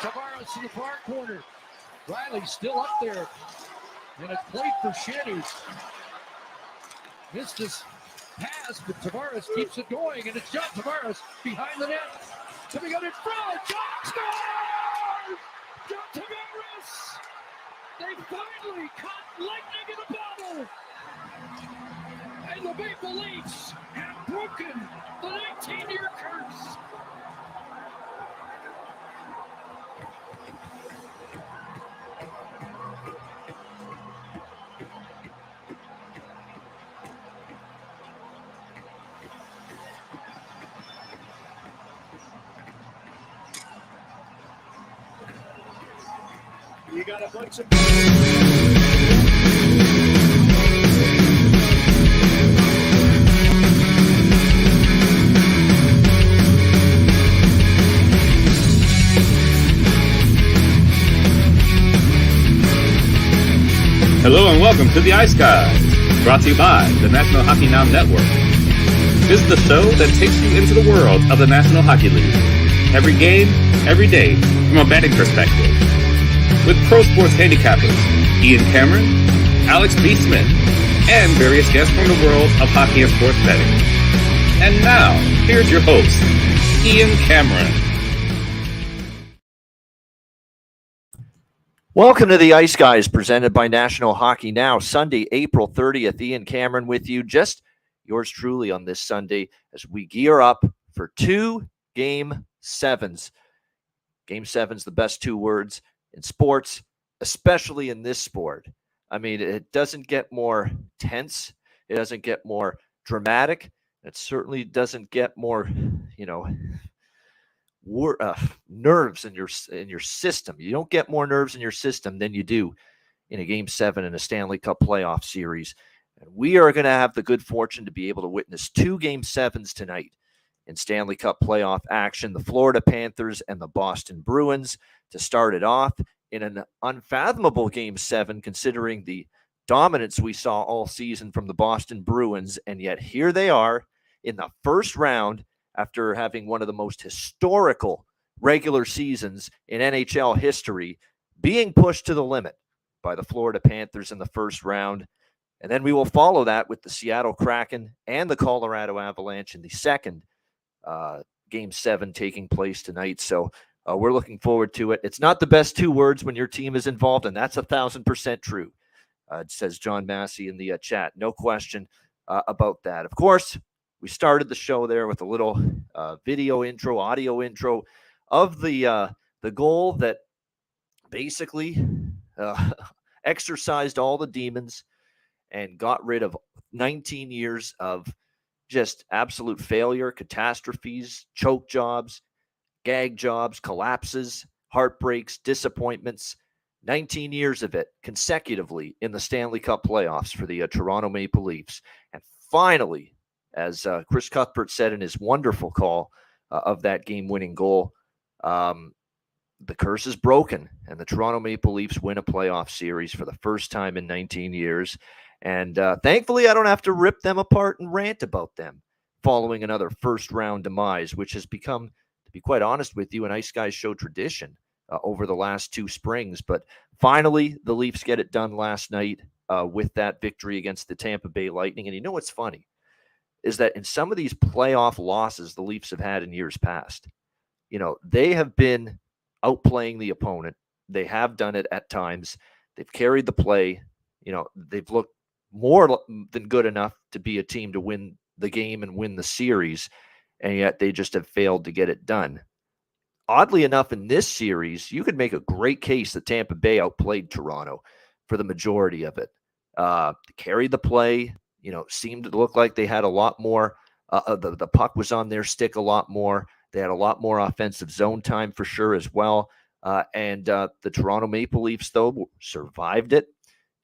Tavares in the far corner. Rielly still up there. And a plate for Shannon. Missed his pass, but Tavares keeps it going. And it's John Tavares behind the net. Coming out in front. John scores! John Tavares! They finally caught lightning in a bottle! And the Maple Leafs have broken the 19 year curse. Hello and welcome to the Ice Guys, brought to you by the National Hockey Now Network. This is the show that takes you into the world of the National Hockey League. Every game, every day, from a betting perspective. With pro sports handicappers Ian Cameron, Alex B. Smith, and various guests from the world of hockey and sports betting. And now, here's your host, Ian Cameron. Welcome to the Ice Guys presented by National Hockey Now. Sunday, April 30th. Ian Cameron with you, just yours truly on this Sunday as we gear up for two game sevens. Game seven's the best two words in sports, especially in this sport. I mean, it doesn't get more tense, it doesn't get more dramatic, it certainly doesn't get more, you know, wor- uh, nerves in your in your system. You don't get more nerves in your system than you do in a game seven in a Stanley Cup playoff series. And we are going to have the good fortune to be able to witness two game sevens tonight in Stanley Cup playoff action. The Florida Panthers and the Boston Bruins to start it off in an unfathomable game seven, considering the dominance we saw all season from the Boston Bruins. And yet here they are in the first round after having one of the most historical regular seasons in NHL history, being pushed to the limit by the Florida Panthers in the first round. And then we will follow that with the Seattle Kraken and the Colorado Avalanche in the second uh, game seven taking place tonight. So uh, we're looking forward to it. It's not the best two words when your team is involved, and that's a thousand percent true, uh, says John Massey in the uh, chat. No question uh, about that. Of course, we started the show there with a little uh, video intro, audio intro of the uh, the goal that basically uh, exercised all the demons and got rid of 19 years of just absolute failure, catastrophes, choke jobs, gag jobs, collapses, heartbreaks, disappointments. 19 years of it consecutively in the Stanley Cup playoffs for the uh, Toronto Maple Leafs. And finally, as uh, Chris Cuthbert said in his wonderful call uh, of that game winning goal, um, the curse is broken, and the Toronto Maple Leafs win a playoff series for the first time in 19 years. And uh, thankfully, I don't have to rip them apart and rant about them following another first round demise, which has become, to be quite honest with you, an Ice Guys show tradition uh, over the last two springs. But finally, the Leafs get it done last night uh, with that victory against the Tampa Bay Lightning. And you know what's funny? Is that in some of these playoff losses the Leafs have had in years past, you know, they have been outplaying the opponent. They have done it at times. They've carried the play. You know, they've looked more than good enough to be a team to win the game and win the series, and yet they just have failed to get it done. Oddly enough, in this series, you could make a great case that Tampa Bay outplayed Toronto for the majority of it. Uh, carried the play, you know, seemed to look like they had a lot more. Uh, uh, the, the puck was on their stick a lot more. They had a lot more offensive zone time for sure as well. Uh, and uh, the Toronto Maple Leafs, though, survived it,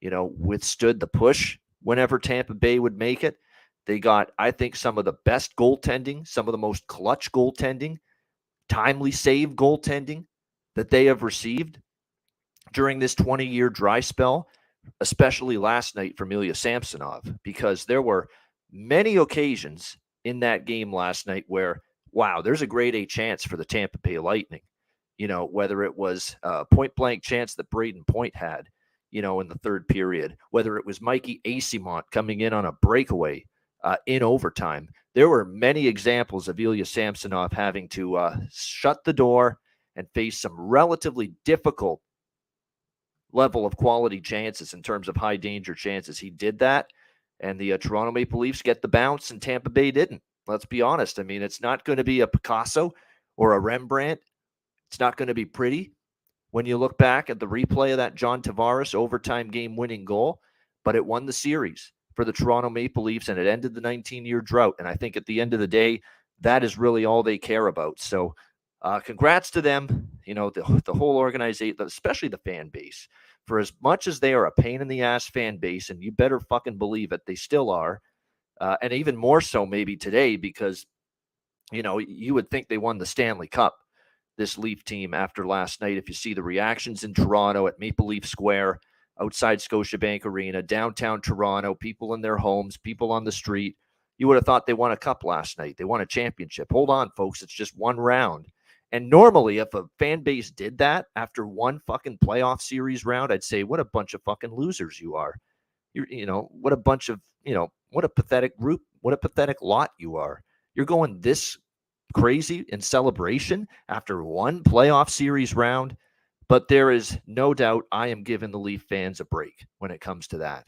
you know, withstood the push whenever Tampa Bay would make it. They got, I think, some of the best goaltending, some of the most clutch goaltending, timely save goaltending that they have received during this 20 year dry spell, especially last night for Ilya Samsonov, because there were many occasions in that game last night where, wow, there's a grade A chance for the Tampa Bay Lightning. You know, whether it was a point blank chance that Brayden Point had, you know, in the third period, whether it was Mikey Eyssimont coming in on a breakaway uh, in overtime. There were many examples of Ilya Samsonov having to uh, shut the door and face some relatively difficult level of quality chances in terms of high danger chances. He did that, and the uh, Toronto Maple Leafs get the bounce, and Tampa Bay didn't. Let's be honest. I mean, it's not going to be a Picasso or a Rembrandt. It's not going to be pretty when you look back at the replay of that John Tavares overtime game winning goal, but it won the series for the Toronto Maple Leafs and it ended the 19 year drought. And I think at the end of the day, that is really all they care about. So, uh, congrats to them, you know, the, the whole organization, especially the fan base. For as much as they are a pain in the ass fan base, and you better fucking believe it, they still are. Uh, and even more so maybe today because, you know, you would think they won the Stanley Cup this Leaf team after last night. If you see the reactions in Toronto at Maple Leaf Square, outside Scotiabank Arena, downtown Toronto, people in their homes, people on the street, you would have thought they won a cup last night. They won a championship. Hold on, folks. It's just one round. And normally, if a fan base did that after one fucking playoff series round, I'd say, what a bunch of fucking losers you are. You're, you know, what a bunch of, you know, what a pathetic group, what a pathetic lot you are. You're going this crazy in celebration after one playoff series round. But there is no doubt I am giving the Leaf fans a break when it comes to that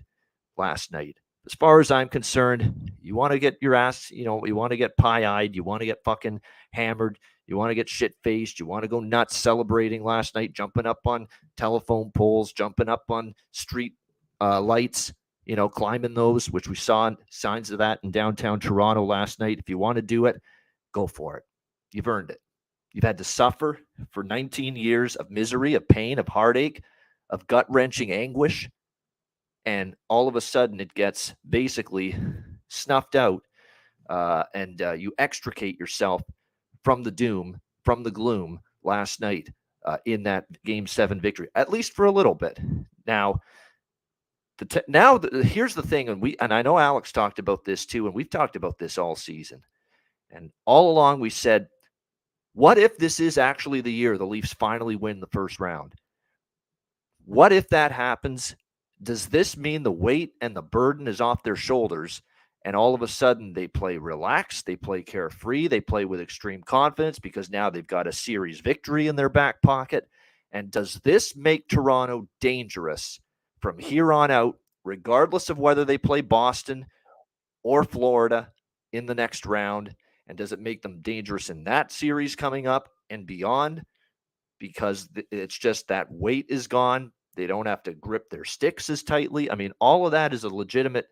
last night. As far as I'm concerned, you want to get your ass, you know, you want to get pie eyed, you want to get fucking hammered, you want to get shit faced, you want to go nuts celebrating last night, jumping up on telephone poles, jumping up on street uh, lights, you know, climbing those, which we saw signs of that in downtown Toronto last night. If you want to do it, go for it. You've earned it. You've had to suffer for 19 years of misery, of pain, of heartache, of gut wrenching anguish. And all of a sudden, it gets basically snuffed out, uh, and uh, you extricate yourself from the doom, from the gloom last night uh, in that game seven victory, at least for a little bit. Now, the now the, here's the thing, and we and I know Alex talked about this too, and we've talked about this all season. And all along we said, what if this is actually the year the Leafs finally win the first round? What if that happens? Does this mean the weight and the burden is off their shoulders? And all of a sudden they play relaxed, they play carefree, they play with extreme confidence because now they've got a series victory in their back pocket. And does this make Toronto dangerous from here on out, regardless of whether they play Boston or Florida in the next round? And does it make them dangerous in that series coming up and beyond? Because it's just that weight is gone. They don't have to grip their sticks as tightly. I mean, all of that is a legitimate,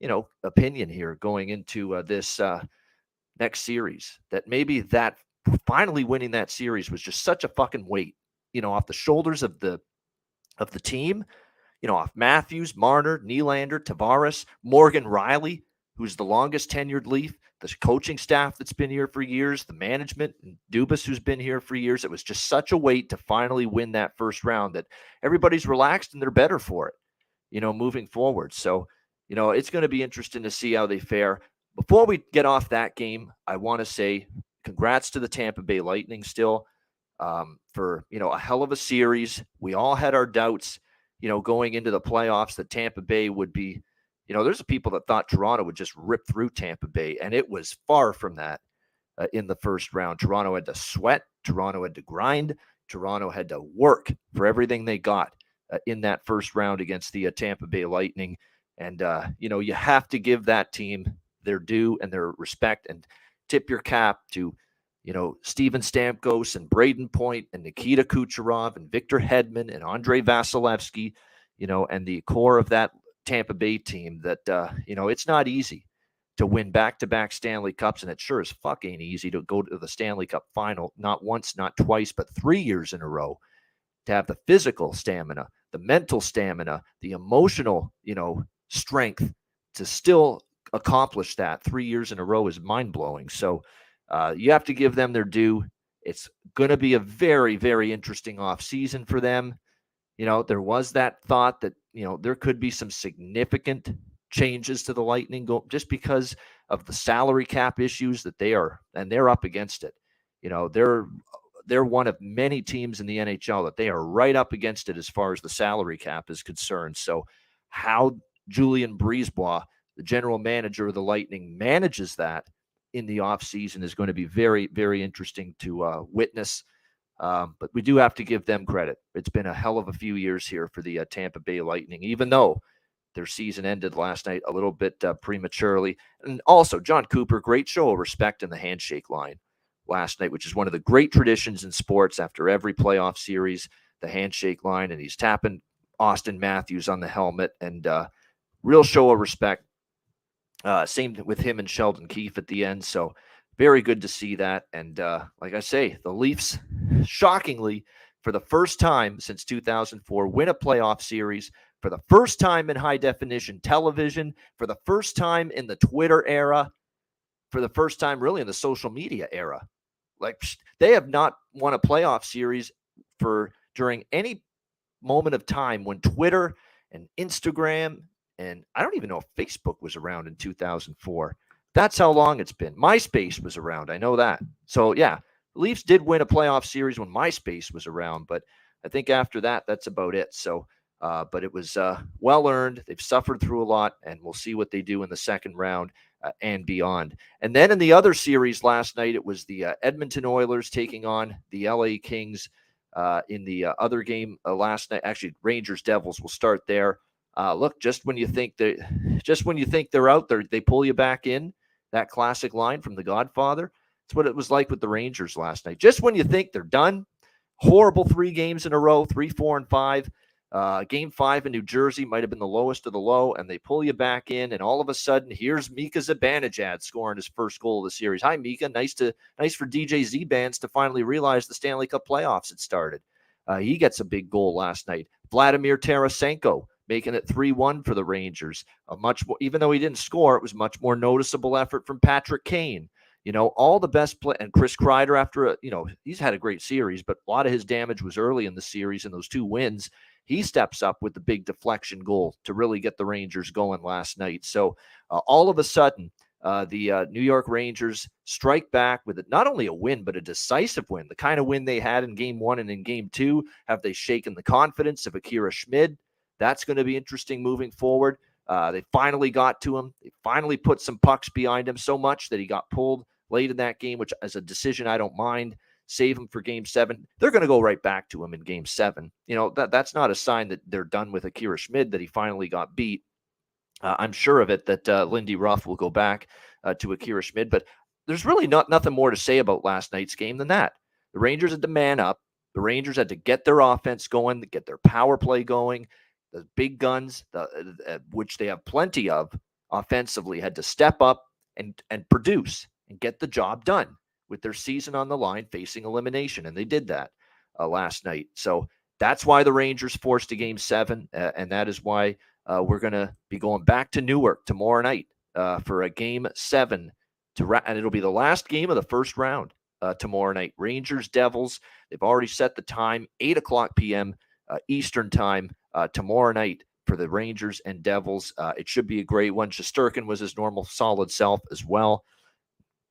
you know, opinion here going into uh, this uh, next series. That maybe that finally winning that series was just such a fucking weight, you know, off the shoulders of the of the team. You know, off Matthews, Marner, Nylander, Tavares, Morgan Rielly, who's the longest tenured Leaf, the coaching staff that's been here for years, the management, Dubas, who's been here for years. It was just such a weight to finally win that first round that everybody's relaxed and they're better for it, you know, moving forward. So, you know, it's going to be interesting to see how they fare. Before we get off that game, I want to say congrats to the Tampa Bay Lightning still um, for, you know, a hell of a series. We all had our doubts, you know, going into the playoffs that Tampa Bay would be you know, there's people that thought Toronto would just rip through Tampa Bay, and it was far from that uh, in the first round. Toronto had to sweat, Toronto had to grind, Toronto had to work for everything they got uh, in that first round against the uh, Tampa Bay Lightning. And, uh, you know, you have to give that team their due and their respect and tip your cap to, you know, Steven Stamkos and Brayden Point and Nikita Kucherov and Victor Hedman and Andrei Vasilevskiy, you know, and the core of that Tampa Bay team that uh, you know it's not easy to win back-to-back Stanley Cups, and it sure as fuck ain't easy to go to the Stanley Cup final not once, not twice, but three years in a row. To have the physical stamina, the mental stamina, the emotional, you know, strength to still accomplish that three years in a row is mind blowing. So uh, you have to give them their due. It's going to be a very, very interesting off season for them. You know, there was that thought that you know, there could be some significant changes to the Lightning go just because of the salary cap issues that they are, and they're up against it. You know, they're they're one of many teams in the NHL that they are right up against it as far as the salary cap is concerned. So, how Julien BriseBois, the general manager of the Lightning, manages that in the offseason is going to be very, very interesting to uh, witness. Um, but we do have to give them credit. It's been a hell of a few years here for the uh, Tampa Bay Lightning, even though their season ended last night a little bit uh, prematurely. And also, Jon Cooper, great show of respect in the handshake line last night, which is one of the great traditions in sports after every playoff series, the handshake line. And he's tapping Auston Matthews on the helmet and uh, real show of respect. Uh, same with him and Sheldon Keefe at the end. So, very good to see that. And uh, like I say, the Leafs, shockingly, for the first time since 2004, win a playoff series for the first time in high definition television, for the first time in the Twitter era, for the first time really in the social media era. Like they have not won a playoff series for during any moment of time when Twitter and Instagram and I don't even know if Facebook was around in 2004. That's how long it's been. MySpace was around. I know that. So yeah, Leafs did win a playoff series when MySpace was around, but I think after that, that's about it. So uh, but it was uh, well earned. They've suffered through a lot, and we'll see what they do in the second round uh, and beyond. And then in the other series last night, it was the uh, Edmonton Oilers taking on the LA Kings uh, in the other game last night. Actually, Rangers Devils will start there. look, just when you think they, just when you think they're out there, they pull you back in. That classic line from The Godfather. It's what it was like with the Rangers last night. Just when you think they're done, horrible three games in a row, three, four, and five uh, game five in New Jersey might have been the lowest of the low, and they pull you back in, and all of a sudden, here's Mika Zibanejad scoring his first goal of the series. Hi, Mika. Nice to nice for DJ Zbans to finally realize the Stanley Cup playoffs had started. Uh, he gets a big goal last night. Vladimir Tarasenko making it 3-1 for the Rangers. A much more, even though he didn't score, it was much more noticeable effort from Patrick Kane. You know, all the best play and Chris Kreider after a, you know, he's had a great series, but a lot of his damage was early in the series and those two wins he steps up with the big deflection goal to really get the Rangers going last night. So uh, all of a sudden, uh, the uh, New York Rangers strike back with not only a win, but a decisive win, the kind of win they had in game one and in game two. Have they shaken the confidence of Akira Schmid? That's going to be interesting moving forward. Uh, they finally got to him. They finally put some pucks behind him so much that he got pulled late in that game, which, as a decision, I don't mind save him for game seven. They're going to go right back to him in game seven. You know, that, that's not a sign that they're done with Akira Schmid, that he finally got beat. Uh, I'm sure of it that uh, Lindy Ruff will go back uh, to Akira Schmid, but there's really not nothing more to say about last night's game than that. The Rangers had to man up. The Rangers had to get their offense going, get their power play going. The big guns, the, uh, which they have plenty of offensively, had to step up and and produce and get the job done with their season on the line facing elimination. And they did that uh, last night. So that's why the Rangers forced a game seven. Uh, and that is why uh, we're going to be going back to Newark tomorrow night uh, for a game seven. To ra- and it'll be the last game of the first round uh, tomorrow night. Rangers, Devils. They've already set the time, 8 o'clock p.m. Uh, Eastern time tomorrow night for the Rangers and Devils. it should be a great one. Shesterkin was his normal solid self as well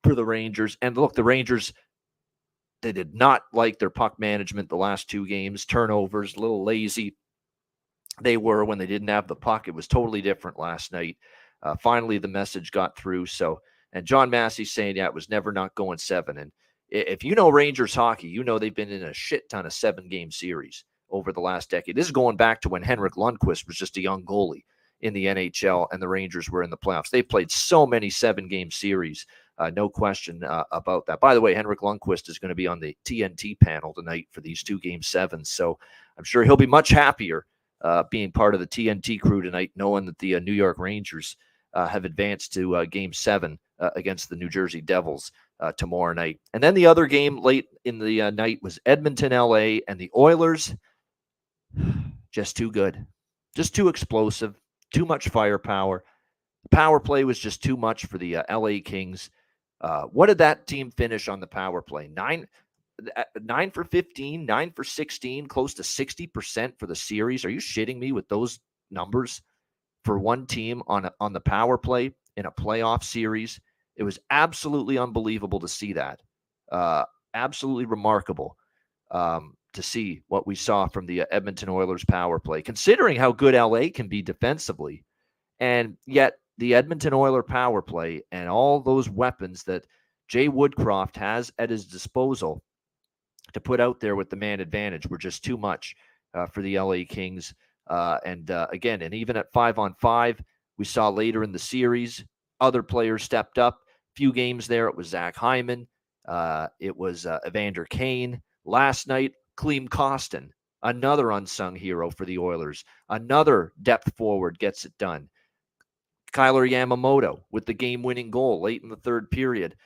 for the Rangers. And look, the Rangers, they did not like their puck management the last two games, turnovers, a little lazy. They were when they didn't have the puck. It was totally different last night. Uh, finally, the message got through. So, and John Massey saying, yeah, it was never not going seven. And if you know Rangers hockey, you know they've been in a shit ton of seven game series over the last decade. This is going back to when Henrik Lundqvist was just a young goalie in the NHL and the Rangers were in the playoffs. They played so many seven game series. Uh, no question uh, about that. By the way, Henrik Lundqvist is going to be on the TNT panel tonight for these two game sevens. So I'm sure he'll be much happier uh, being part of the TNT crew tonight, knowing that the uh, New York Rangers uh, have advanced to uh, game seven against the New Jersey Devils tomorrow night. And then the other game late in the night was Edmonton, LA, and the Oilers. Just too good, just too explosive, too much firepower. The power play was just too much for the LA Kings. Uh, what did that team finish on the power play? Nine, uh, nine for 15, nine for 16, close to 60% for the series. Are you shitting me with those numbers for one team on, on the power play in a playoff series? It was absolutely unbelievable to see that. Uh, absolutely remarkable um, to see what we saw from the uh, Edmonton Oilers power play, considering how good LA can be defensively. And yet, the Edmonton Oiler power play and all those weapons that Jay Woodcroft has at his disposal to put out there with the man advantage were just too much uh, for the LA Kings. Uh, and uh, again, and even at five on five, we saw later in the series, other players stepped up. Few games there, it was Zach Hyman, uh, it was uh, Evander Kane. Last night, Klim Kostin, another unsung hero for the Oilers, another depth forward gets it done. Kailer Yamamoto with the game winning goal late in the third period.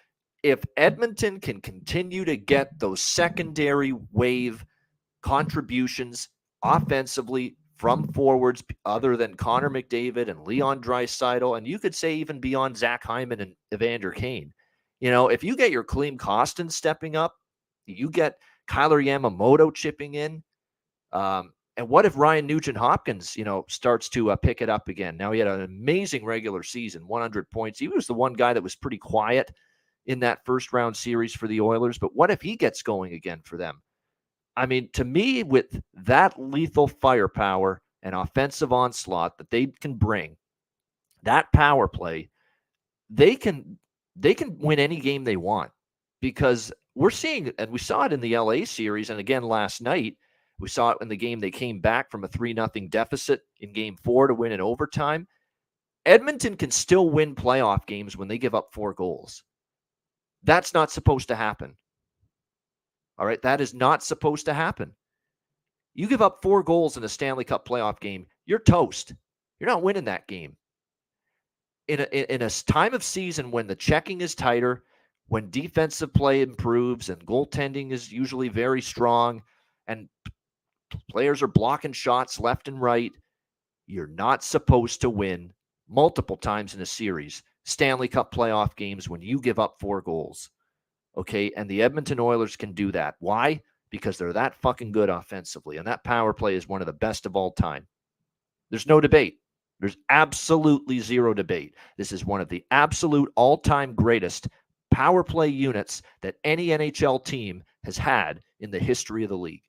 If Edmonton can continue to get those secondary wave contributions offensively from forwards other than Connor McDavid and Leon Draisaitl, and you could say even beyond Zach Hyman and Evander Kane. You know, if you get your Klim Kostin stepping up, you get Kailer Yamamoto chipping in. Um, and what if Ryan Nugent Hopkins, you know, starts to uh, pick it up again? Now he had an amazing regular season, 100 points. He was the one guy that was pretty quiet in that first round series for the Oilers. But what if he gets going again for them? I mean, to me, with that lethal firepower and offensive onslaught that they can bring, that power play, they can they can win any game they want because we're seeing and we saw it in the LA series and again last night we saw it in the game they came back from a 3 nothing deficit in game 4 to win in overtime. Edmonton can still win playoff games when they give up 4 goals. That's not supposed to happen. All right, that is not supposed to happen. You give up 4 goals in a Stanley Cup playoff game, you're toast. You're not winning that game. In a, in a time of season when the checking is tighter, when defensive play improves and goaltending is usually very strong and players are blocking shots left and right, you're not supposed to win multiple times in a series Stanley Cup playoff games when you give up four goals. Okay. And the Edmonton Oilers can do that. Why? Because they're that fucking good offensively. And that power play is one of the best of all time. There's no debate. There's absolutely zero debate. This is one of the absolute all time greatest power play units that any NHL team has had in the history of the league.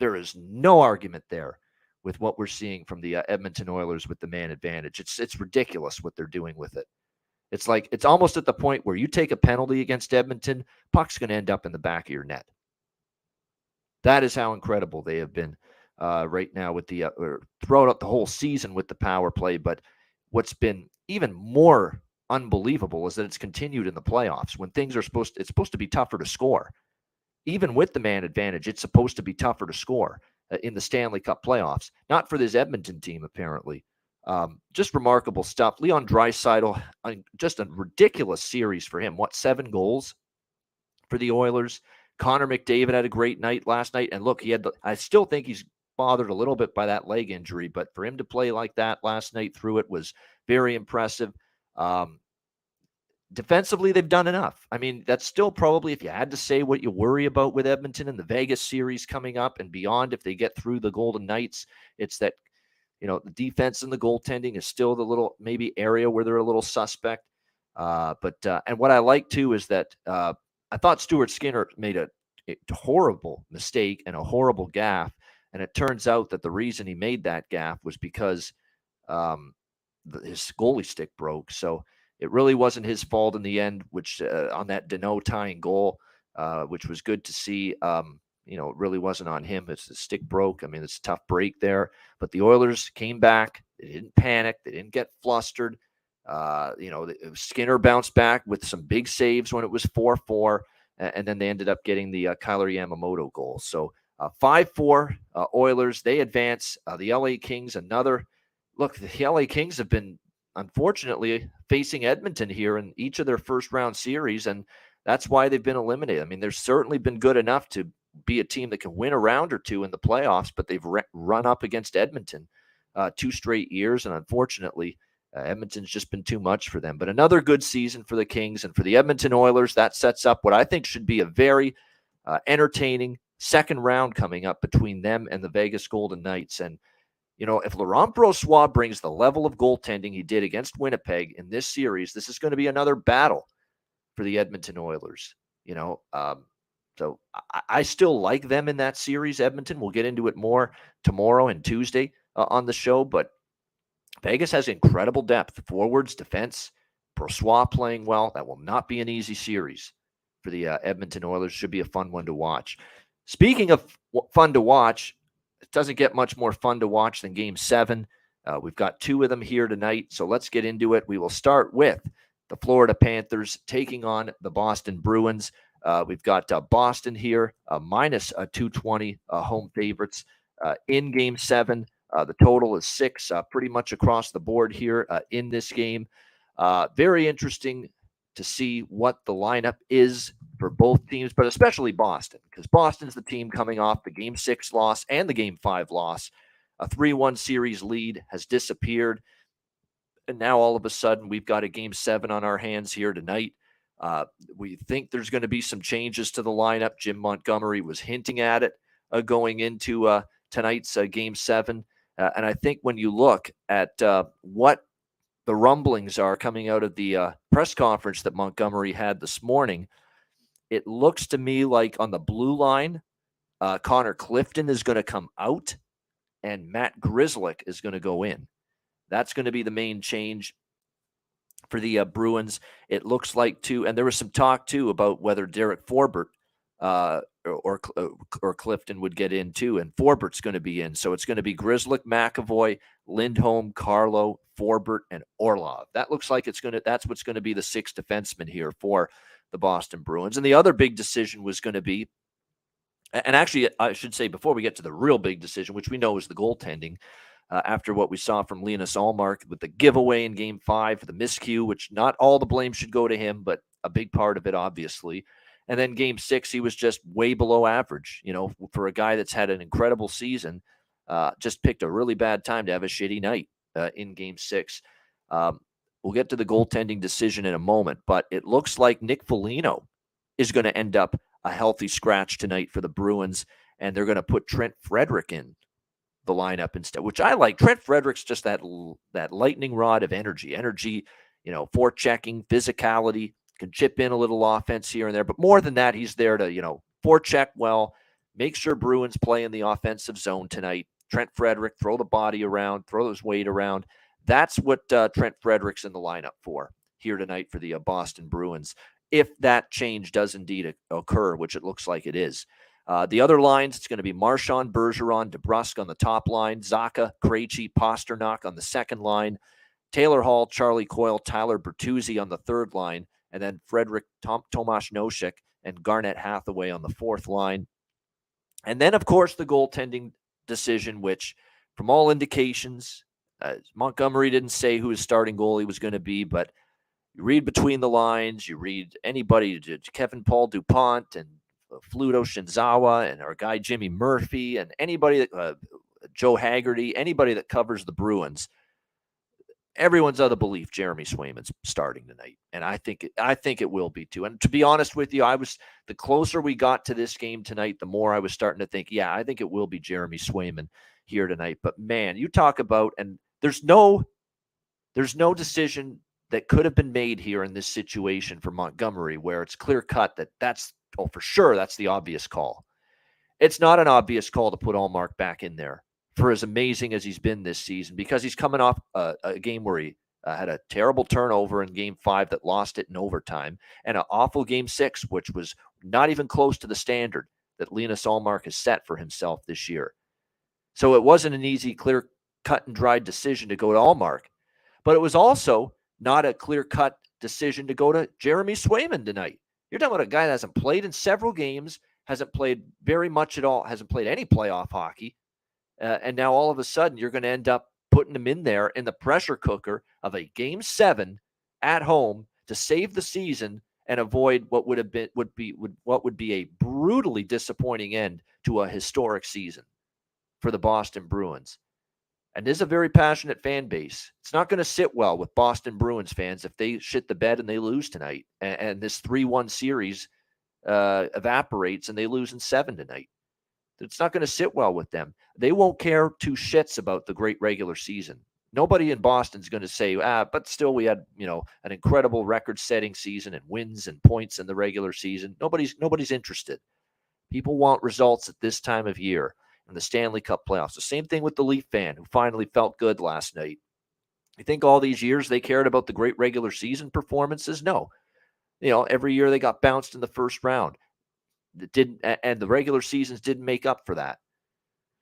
There is no argument there with what we're seeing from the uh, Edmonton Oilers with the man advantage. It's it's ridiculous what they're doing with it. It's like it's almost at the point where you take a penalty against Edmonton, puck's going to end up in the back of your net. That is how incredible they have been uh, right now with the uh, throughout the whole season with the power play. But what's been even more unbelievable is that it's continued in the playoffs when things are supposed to, it's supposed to be tougher to score. Even with the man advantage, it's supposed to be tougher to score uh, in the Stanley Cup playoffs. Not for this Edmonton team, apparently. Um, just remarkable stuff. Leon Draisaitl, just a ridiculous series for him. What seven goals for the Oilers? Connor McDavid had a great night last night, and look, he had. The, I still think he's bothered a little bit by that leg injury, but for him to play like that last night through it was very impressive. Um, defensively, they've done enough. I mean, that's still probably, if you had to say what you worry about with Edmonton and the Vegas series coming up and beyond, if they get through the Golden Knights, it's that, you know, the defense and the goaltending is still the little maybe area where they're a little suspect. Uh, but, uh, and what I like too is that uh, I thought Stuart Skinner made a, a horrible mistake and a horrible gaffe. And it turns out that the reason he made that gaffe was because um, his goalie stick broke. So it really wasn't his fault in the end, which uh, on that Danault tying goal, uh, which was good to see. Um, you know, it really wasn't on him. It's the stick broke. I mean, it's a tough break there. But the Oilers came back. They didn't panic. They didn't get flustered. Uh, you know, Skinner bounced back with some big saves when it was 4 4. And then they ended up getting the uh, Kailer Yamamoto goal. So uh, 5 4 uh, Oilers. They advance. Uh, the LA Kings, another look, the LA Kings have been unfortunately facing Edmonton here in each of their first round series, and that's why they've been eliminated. I mean, they've certainly been good enough to be a team that can win a round or two in the playoffs, but they've re- run up against Edmonton uh, two straight years, and unfortunately, uh, Edmonton's just been too much for them. But another good season for the Kings and for the Edmonton Oilers. That sets up what I think should be a very uh, entertaining second round coming up between them and the Vegas Golden Knights. And you know, if Laurent Brossoit brings the level of goaltending he did against Winnipeg in this series, this is going to be another battle for the Edmonton Oilers. You know, um, So I, I still like them in that series, Edmonton. We'll get into it more tomorrow and Tuesday uh, on the show, but Vegas has incredible depth, forwards, defense. Brossoit playing well. That will not be an easy series for the uh, Edmonton Oilers. Should be a fun one to watch. Speaking of fun to watch, it doesn't get much more fun to watch than Game Seven. Uh, we've got two of them here tonight, so let's get into it. We will start with the Florida Panthers taking on the Boston Bruins. Uh, we've got uh, Boston here, uh, minus a 220 uh, home favorites uh, in Game Seven. The total is six, pretty much across the board here in this game. very interesting to see what the lineup is for both teams, but especially Boston, because Boston's the team coming off the Game Six loss and the Game Five loss. A 3 1 series lead has disappeared. And now all of a sudden, we've got a Game Seven on our hands here tonight. Uh, we think there's going to be some changes to the lineup. Jim Montgomery was hinting at it uh, going into uh, tonight's uh, game seven. Uh, and I think when you look at uh, what the rumblings are coming out of the press conference that Montgomery had this morning, it looks to me like on the blue line, Connor Clifton is going to come out and Matt Grzelcyk is going to go in. That's going to be the main change for the uh, Bruins. It looks like too, and there was some talk too about whether Derek Forbort uh, or uh, or Clifton would get in too, and Forbort's going to be in. So it's going to be Grzelcyk, McAvoy, Lindholm, Carlo, Forbort, and Orlov. That looks like it's going to. That's what's going to be the six defensemen here for the Boston Bruins. And the other big decision was going to be, and actually, I should say before we get to the real big decision, which we know is the goaltending uh, after what we saw from Linus Ullmark with the giveaway in game five, for the miscue, which not all the blame should go to him, but a big part of it, obviously. And then game six, he was just way below average. You know, for a guy that's had an incredible season, uh, just picked a really bad time to have a shitty night uh, in game six. Um, we'll get to the goaltending decision in a moment, but it looks like Nick Foligno is going to end up a healthy scratch tonight for the Bruins, and they're going to put Trent Frederic in the lineup instead, which I like. Trent Frederic's just that that lightning rod of energy, energy, you know, for checking, physicality, can chip in a little offense here and there, but more than that, he's there to you know forecheck well, make sure Bruins play in the offensive zone tonight. Trent Frederic, throw the body around, throw his weight around. That's what uh, Trent Frederic's in the lineup for here tonight for the uh, Boston Bruins. If that change does indeed occur, which it looks like it is. Uh, the other lines, it's going to be Marchand, Bergeron, DeBrusk on the top line, Zacha, Krejci, Pastrnak on the second line, Taylor Hall, Charlie Coyle, Tyler Bertuzzi on the third line, and then Frederic Tom, Tomas Nosek and Garnet Hathaway on the fourth line. And then, of course, the goaltending decision, which, from all indications, uh, Montgomery didn't say who his starting goalie was going to be, but you read between the lines, you read anybody, Kevin Paul Dupont and Fluto Shinzawa and our guy Jimmy Murphy and anybody that uh, Joe Haggerty, anybody that covers the Bruins, everyone's of the belief Jeremy Swayman's starting tonight, and I think it, I think it will be too. And to be honest with you, I was the closer we got to this game tonight, the more I was starting to think, yeah, I think it will be Jeremy Swayman here tonight. But man, you talk about and there's no there's no decision that could have been made here in this situation for Montgomery where it's clear cut that that's oh, for sure, that's the obvious call. It's not an obvious call to put Ullmark back in there for as amazing as he's been this season because he's coming off a, a game where he uh, had a terrible turnover in game five that lost it in overtime and an awful game six, which was not even close to the standard that Linus Ullmark has set for himself this year. So it wasn't an easy, clear cut and dried decision to go to Ullmark, but it was also not a clear cut decision to go to Jeremy Swayman tonight. You're talking about a guy that hasn't played in several games, hasn't played very much at all, hasn't played any playoff hockey. Uh, and now all of a sudden you're going to end up putting them in there in the pressure cooker of a game seven at home to save the season and avoid what would have been would be would what would be a brutally disappointing end to a historic season for the Boston Bruins and this is a very passionate fan base. It's not going to sit well with Boston Bruins fans if they shit the bed and they lose tonight, and, and this three-one series uh, evaporates and they lose in seven tonight. It's not going to sit well with them. They won't care two shits about the great regular season. Nobody in Boston's going to say, ah, but still we had, you know, an incredible record-setting season and wins and points in the regular season. Nobody's nobody's interested. People want results at this time of year in the Stanley Cup playoffs. The same thing with the Leaf fan who finally felt good last night. You think all these years they cared about the great regular season performances? No. You know, every year they got bounced in the first round. Didn't and the regular seasons didn't make up for that.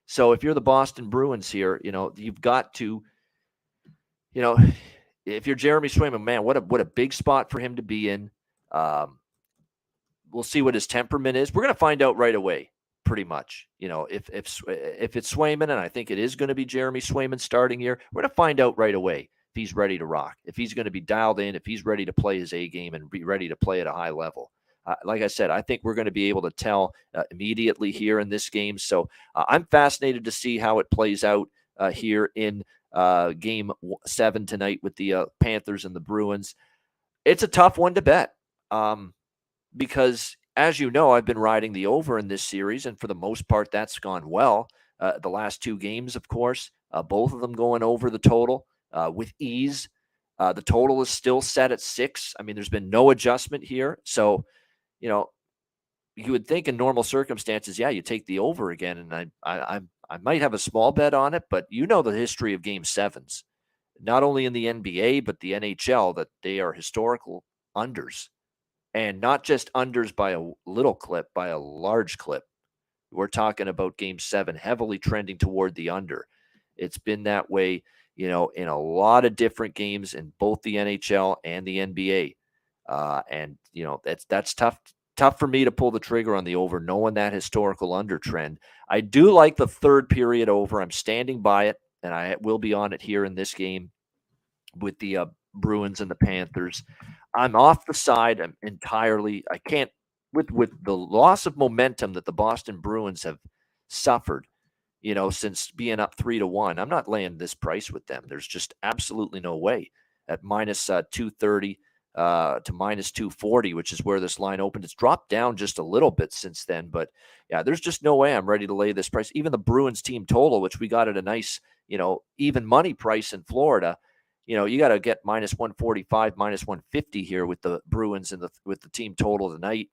So if you're the Boston Bruins here, you know, you've got to you know, if you're Jeremy Swayman, man, what a what a big spot for him to be in. Um, we'll see what his temperament is. We're going to find out right away, pretty much. You know, if if if it's Swayman, and I think it is going to be Jeremy Swayman starting here, we're going to find out right away if he's ready to rock, if he's going to be dialed in, if he's ready to play his A game and be ready to play at a high level. Uh, like I said, I think we're going to be able to tell uh, immediately here in this game. So uh, I'm fascinated to see how it plays out uh, here in uh, game seven tonight with the uh, Panthers and the Bruins. It's a tough one to bet um, because, as you know, I've been riding the over in this series, and for the most part, that's gone well. The last two games, of course, both of them going over the total with ease. The total is still set at six. I mean, there's been no adjustment here. So, you know, you would think in normal circumstances, yeah, you take the over again. And I, I, I'm I might have a small bet on it, but you know the history of game sevens, not only in the NBA, but the NHL, that they are historical unders and not just unders by a little clip, by a large clip. We're talking about game seven heavily trending toward the under. It's been that way, you know, in a lot of different games in both the NHL and the NBA. Uh, and you know that's that's tough tough for me to pull the trigger on the over, knowing that historical under trend. I do like the third period over. I'm standing by it, and I will be on it here in this game with the uh, Bruins and the Panthers. I'm off the side I'm entirely. I can't with with the loss of momentum that the Boston Bruins have suffered. You know, since being up three to one, I'm not laying this price with them. There's just absolutely no way at minus, uh, 230 uh, to minus 240, which is where this line opened. It's dropped down just a little bit since then, but yeah, there's just no way I'm ready to lay this price. Even the Bruins team total, which we got at a nice, you know, even money price in Florida, you know, you got to get minus 145, minus 150 here with the Bruins and the with the team total tonight.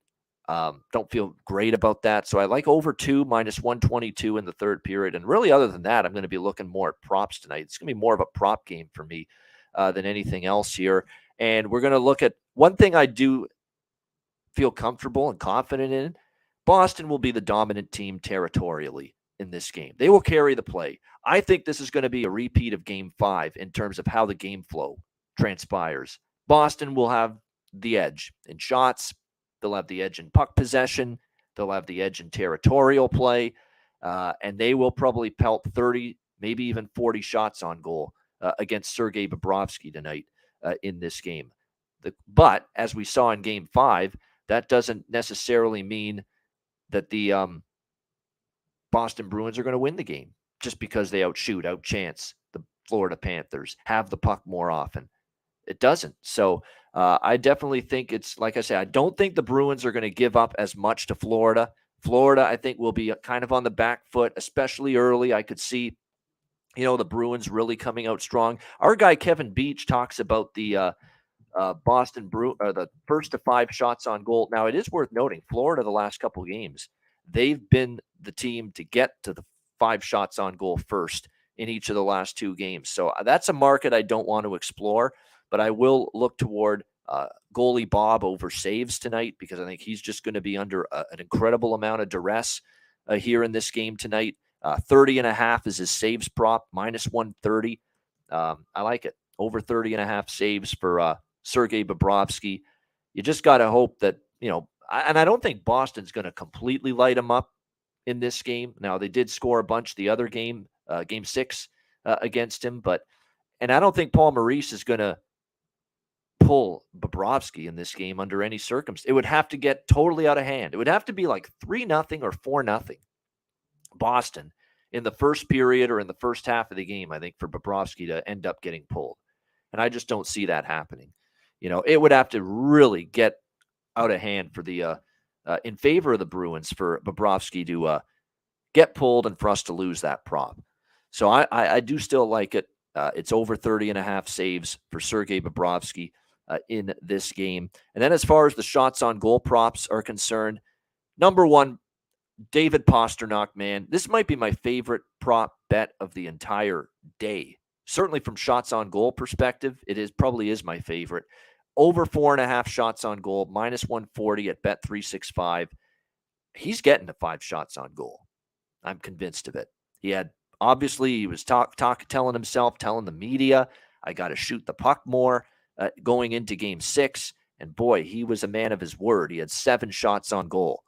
Um, don't feel great about that. So I like over two minus 122 in the third period. And really, other than that, I'm going to be looking more at props tonight. It's going to be more of a prop game for me uh, than anything else here. And we're going to look at one thing I do feel comfortable and confident in. Boston will be the dominant team territorially in this game. They will carry the play. I think this is going to be a repeat of game five in terms of how the game flow transpires. Boston will have the edge in shots, they'll have the edge in puck possession, they'll have the edge in territorial play, uh, and they will probably pelt 30, maybe even 40 shots on goal uh, against Sergei Bobrovsky tonight uh, in this game. The, but as we saw in game five, that doesn't necessarily mean that the um, Boston Bruins are going to win the game just because they outshoot, outchance the Florida Panthers, have the puck more often. It doesn't. So uh, I definitely think it's like I said, I don't think the Bruins are going to give up as much to Florida. Florida, I think, will be uh, kind of on the back foot, especially early. I could see you know the Bruins really coming out strong. Our guy Kevin Beach talks about the uh, uh, Boston Brew or the first to five shots on goal. Now it is worth noting Florida the last couple games they've been the team to get to the five shots on goal first in each of the last two games. So uh, that's a market I don't want to explore, but I will look toward uh, goalie Bob over saves tonight because I think he's just going to be under a, uh, an incredible amount of duress uh, here in this game tonight. Uh, 30 and a half is his saves prop, minus 130. Um, I like it. Over 30 and a half saves for uh, Sergei Bobrovsky. You just got to hope that, you know, and I don't think Boston's going to completely light him up in this game. Now, they did score a bunch the other game, uh, game six uh, against him, but, and I don't think Paul Maurice is going to pull Bobrovsky in this game under any circumstance. It would have to get totally out of hand. It would have to be like 3 nothing or 4 nothing Boston in the first period or in the first half of the game, I think, for Bobrovsky to end up getting pulled. And I just don't see that happening. You know, it would have to really get out of hand for the uh, uh in favor of the Bruins for Bobrovsky to uh, get pulled and for us to lose that prop. So I, I, I do still like it. Uh, it's over 30 and a half saves for Sergei Bobrovsky uh, in this game. And then as far as the shots on goal props are concerned, number one, David Pastrnak, man, this might be my favorite prop bet of the entire day. Certainly from shots on goal perspective, it is probably is my favorite. Over four and a half shots on goal, minus 140 at bet 365. He's getting to five shots on goal. I'm convinced of it. He had obviously he was talk, talk telling himself, telling the media, I got to shoot the puck more uh, going into game six. And boy, he was a man of his word. He had seven shots on goal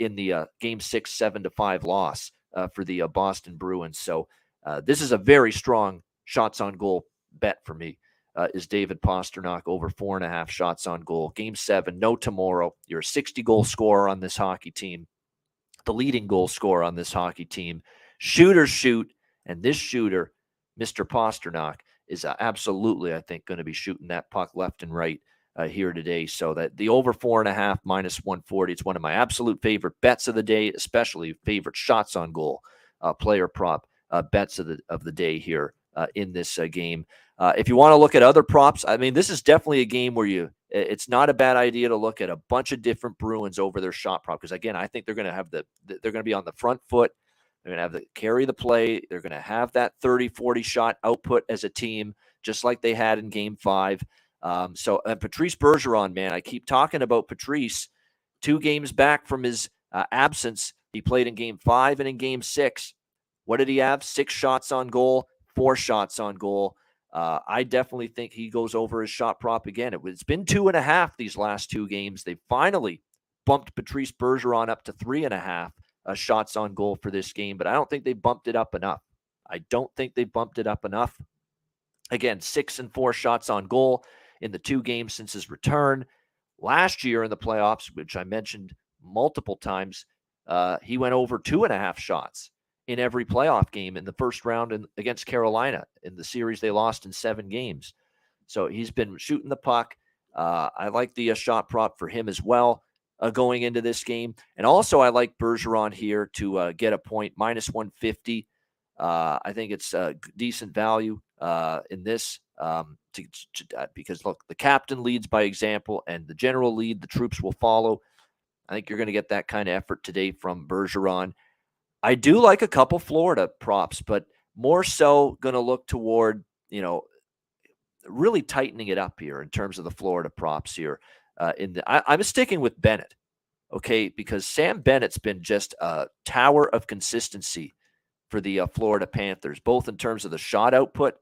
in the uh, game six, seven to five loss uh, for the uh, Boston Bruins. So uh, this is a very strong shots on goal bet for me. is David Pastrnak over four and a half shots on goal? Game seven, no tomorrow. You're a 60 goal scorer on this hockey team, the leading goal scorer on this hockey team. Shooter shoot, and this shooter, Mr. Pastrnak, is absolutely, I think, going to be shooting that puck left and right uh, here today. So that the over four and a half minus 140, it's one of my absolute favorite bets of the day, especially favorite shots on goal, uh, player prop uh, bets of the of the day here uh, in this uh, game. Uh, if you want to look at other props, I mean, this is definitely a game where you. It's not a bad idea to look at a bunch of different Bruins over their shot prop because again, I think they're going to have the they're going to be on the front foot. They're going to have the carry the play. They're going to have that 30, 40 shot output as a team, just like they had in game five. Um, so, and Patrice Bergeron, man, I keep talking about Patrice. Two games back from his uh, absence, he played in game five and in game six. What did he have? Six shots on goal, four shots on goal. Uh, I definitely think he goes over his shot prop again. It, has been two and a half these last two games. They finally bumped Patrice Bergeron up to three and a half uh, shots on goal for this game, but I don't think they bumped it up enough. I don't think they bumped it up enough. Again, six and four shots on goal in the two games since his return. Last year in the playoffs, which I mentioned multiple times, uh, he went over two and a half shots in every playoff game in the first round in, against Carolina in the series they lost in seven games. So he's been shooting the puck. Uh, I like the uh, shot prop for him as well uh, going into this game. And also, I like Bergeron here to uh, get a point, minus 150. Uh, I think it's a decent value uh, in this um, to, to, uh, because look, the captain leads by example, and the general lead. The troops will follow. I think you're going to get that kind of effort today from Bergeron. I do like a couple Florida props, but more so going to look toward you know really tightening it up here in terms of the Florida props here. Uh, in the, I, I'm sticking with Bennett, okay, because Sam Bennett's been just a tower of consistency for the uh, Florida Panthers, both in terms of the shot output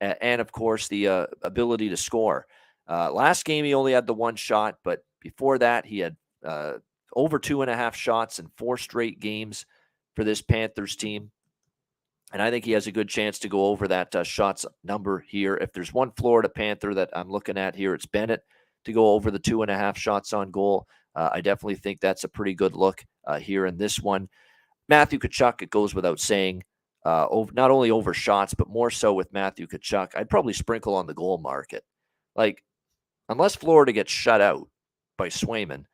and, of course, the uh, ability to score. Uh, last game, he only had the one shot, but before that, he had uh, over two and a half shots in four straight games for this Panthers team. And I think he has a good chance to go over that uh, shots number here. If there's one Florida Panther that I'm looking at here, it's Bennett to go over the two and a half shots on goal. Uh, I definitely think that's a pretty good look here in this one. Matthew Tkachuk, it goes without saying, uh, over, not only over shots, but more so with Matthew Tkachuk. I'd probably sprinkle on the goal market. Like, unless Florida gets shut out by Swayman,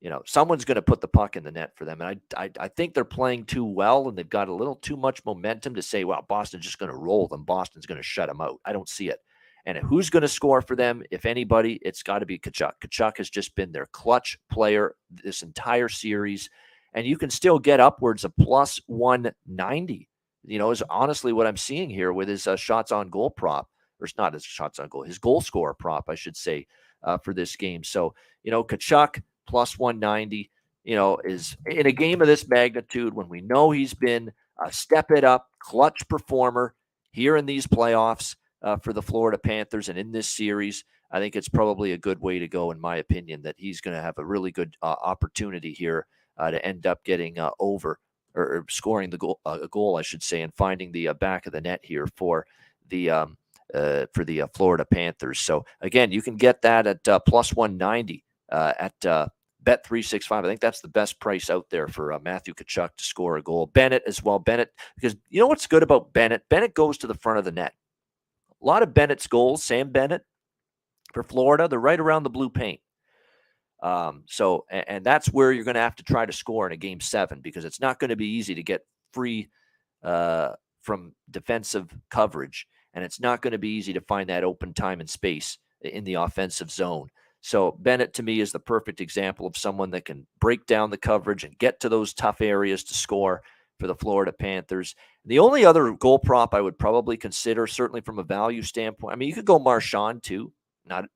you know, someone's going to put the puck in the net for them. And I, I, I think they're playing too well and they've got a little too much momentum to say, well, Boston's just going to roll them. Boston's going to shut them out. I don't see it. And who's going to score for them? If anybody, it's got to be Tkachuk. Tkachuk has just been their clutch player this entire series and you can still get upwards of plus 190. You know, is honestly what I'm seeing here with his uh, shots on goal prop, or it's not his shots on goal, his goal score prop, I should say, uh, for this game. So, you know, Tkachuk plus 190, you know, is in a game of this magnitude when we know he's been a step it up, clutch performer here in these playoffs uh, for the Florida Panthers and in this series. I think it's probably a good way to go, in my opinion, that he's going to have a really good uh, opportunity here to end up getting uh, over or, or, scoring the goal, uh, a goal, I should say, and finding the uh, back of the net here for the um, uh, for the uh, Florida Panthers. So again, you can get that at plus 190 at Bet 365. I think that's the best price out there for Matthew Tkachuk to score a goal. Bennett as well. Bennett, because you know what's good about Bennett? Bennett goes to the front of the net. A lot of Bennett's goals, Sam Bennett for Florida, they're right around the blue paint. Um, so, and, and, that's where you're going to have to try to score in a game seven because it's not going to be easy to get free uh, from defensive coverage, and it's not going to be easy to find that open time and space in the offensive zone. So Bennett to me is the perfect example of someone that can break down the coverage and get to those tough areas to score for the Florida Panthers. The only other goal prop I would probably consider, certainly from a value standpoint, I mean, you could go Marchand too. Not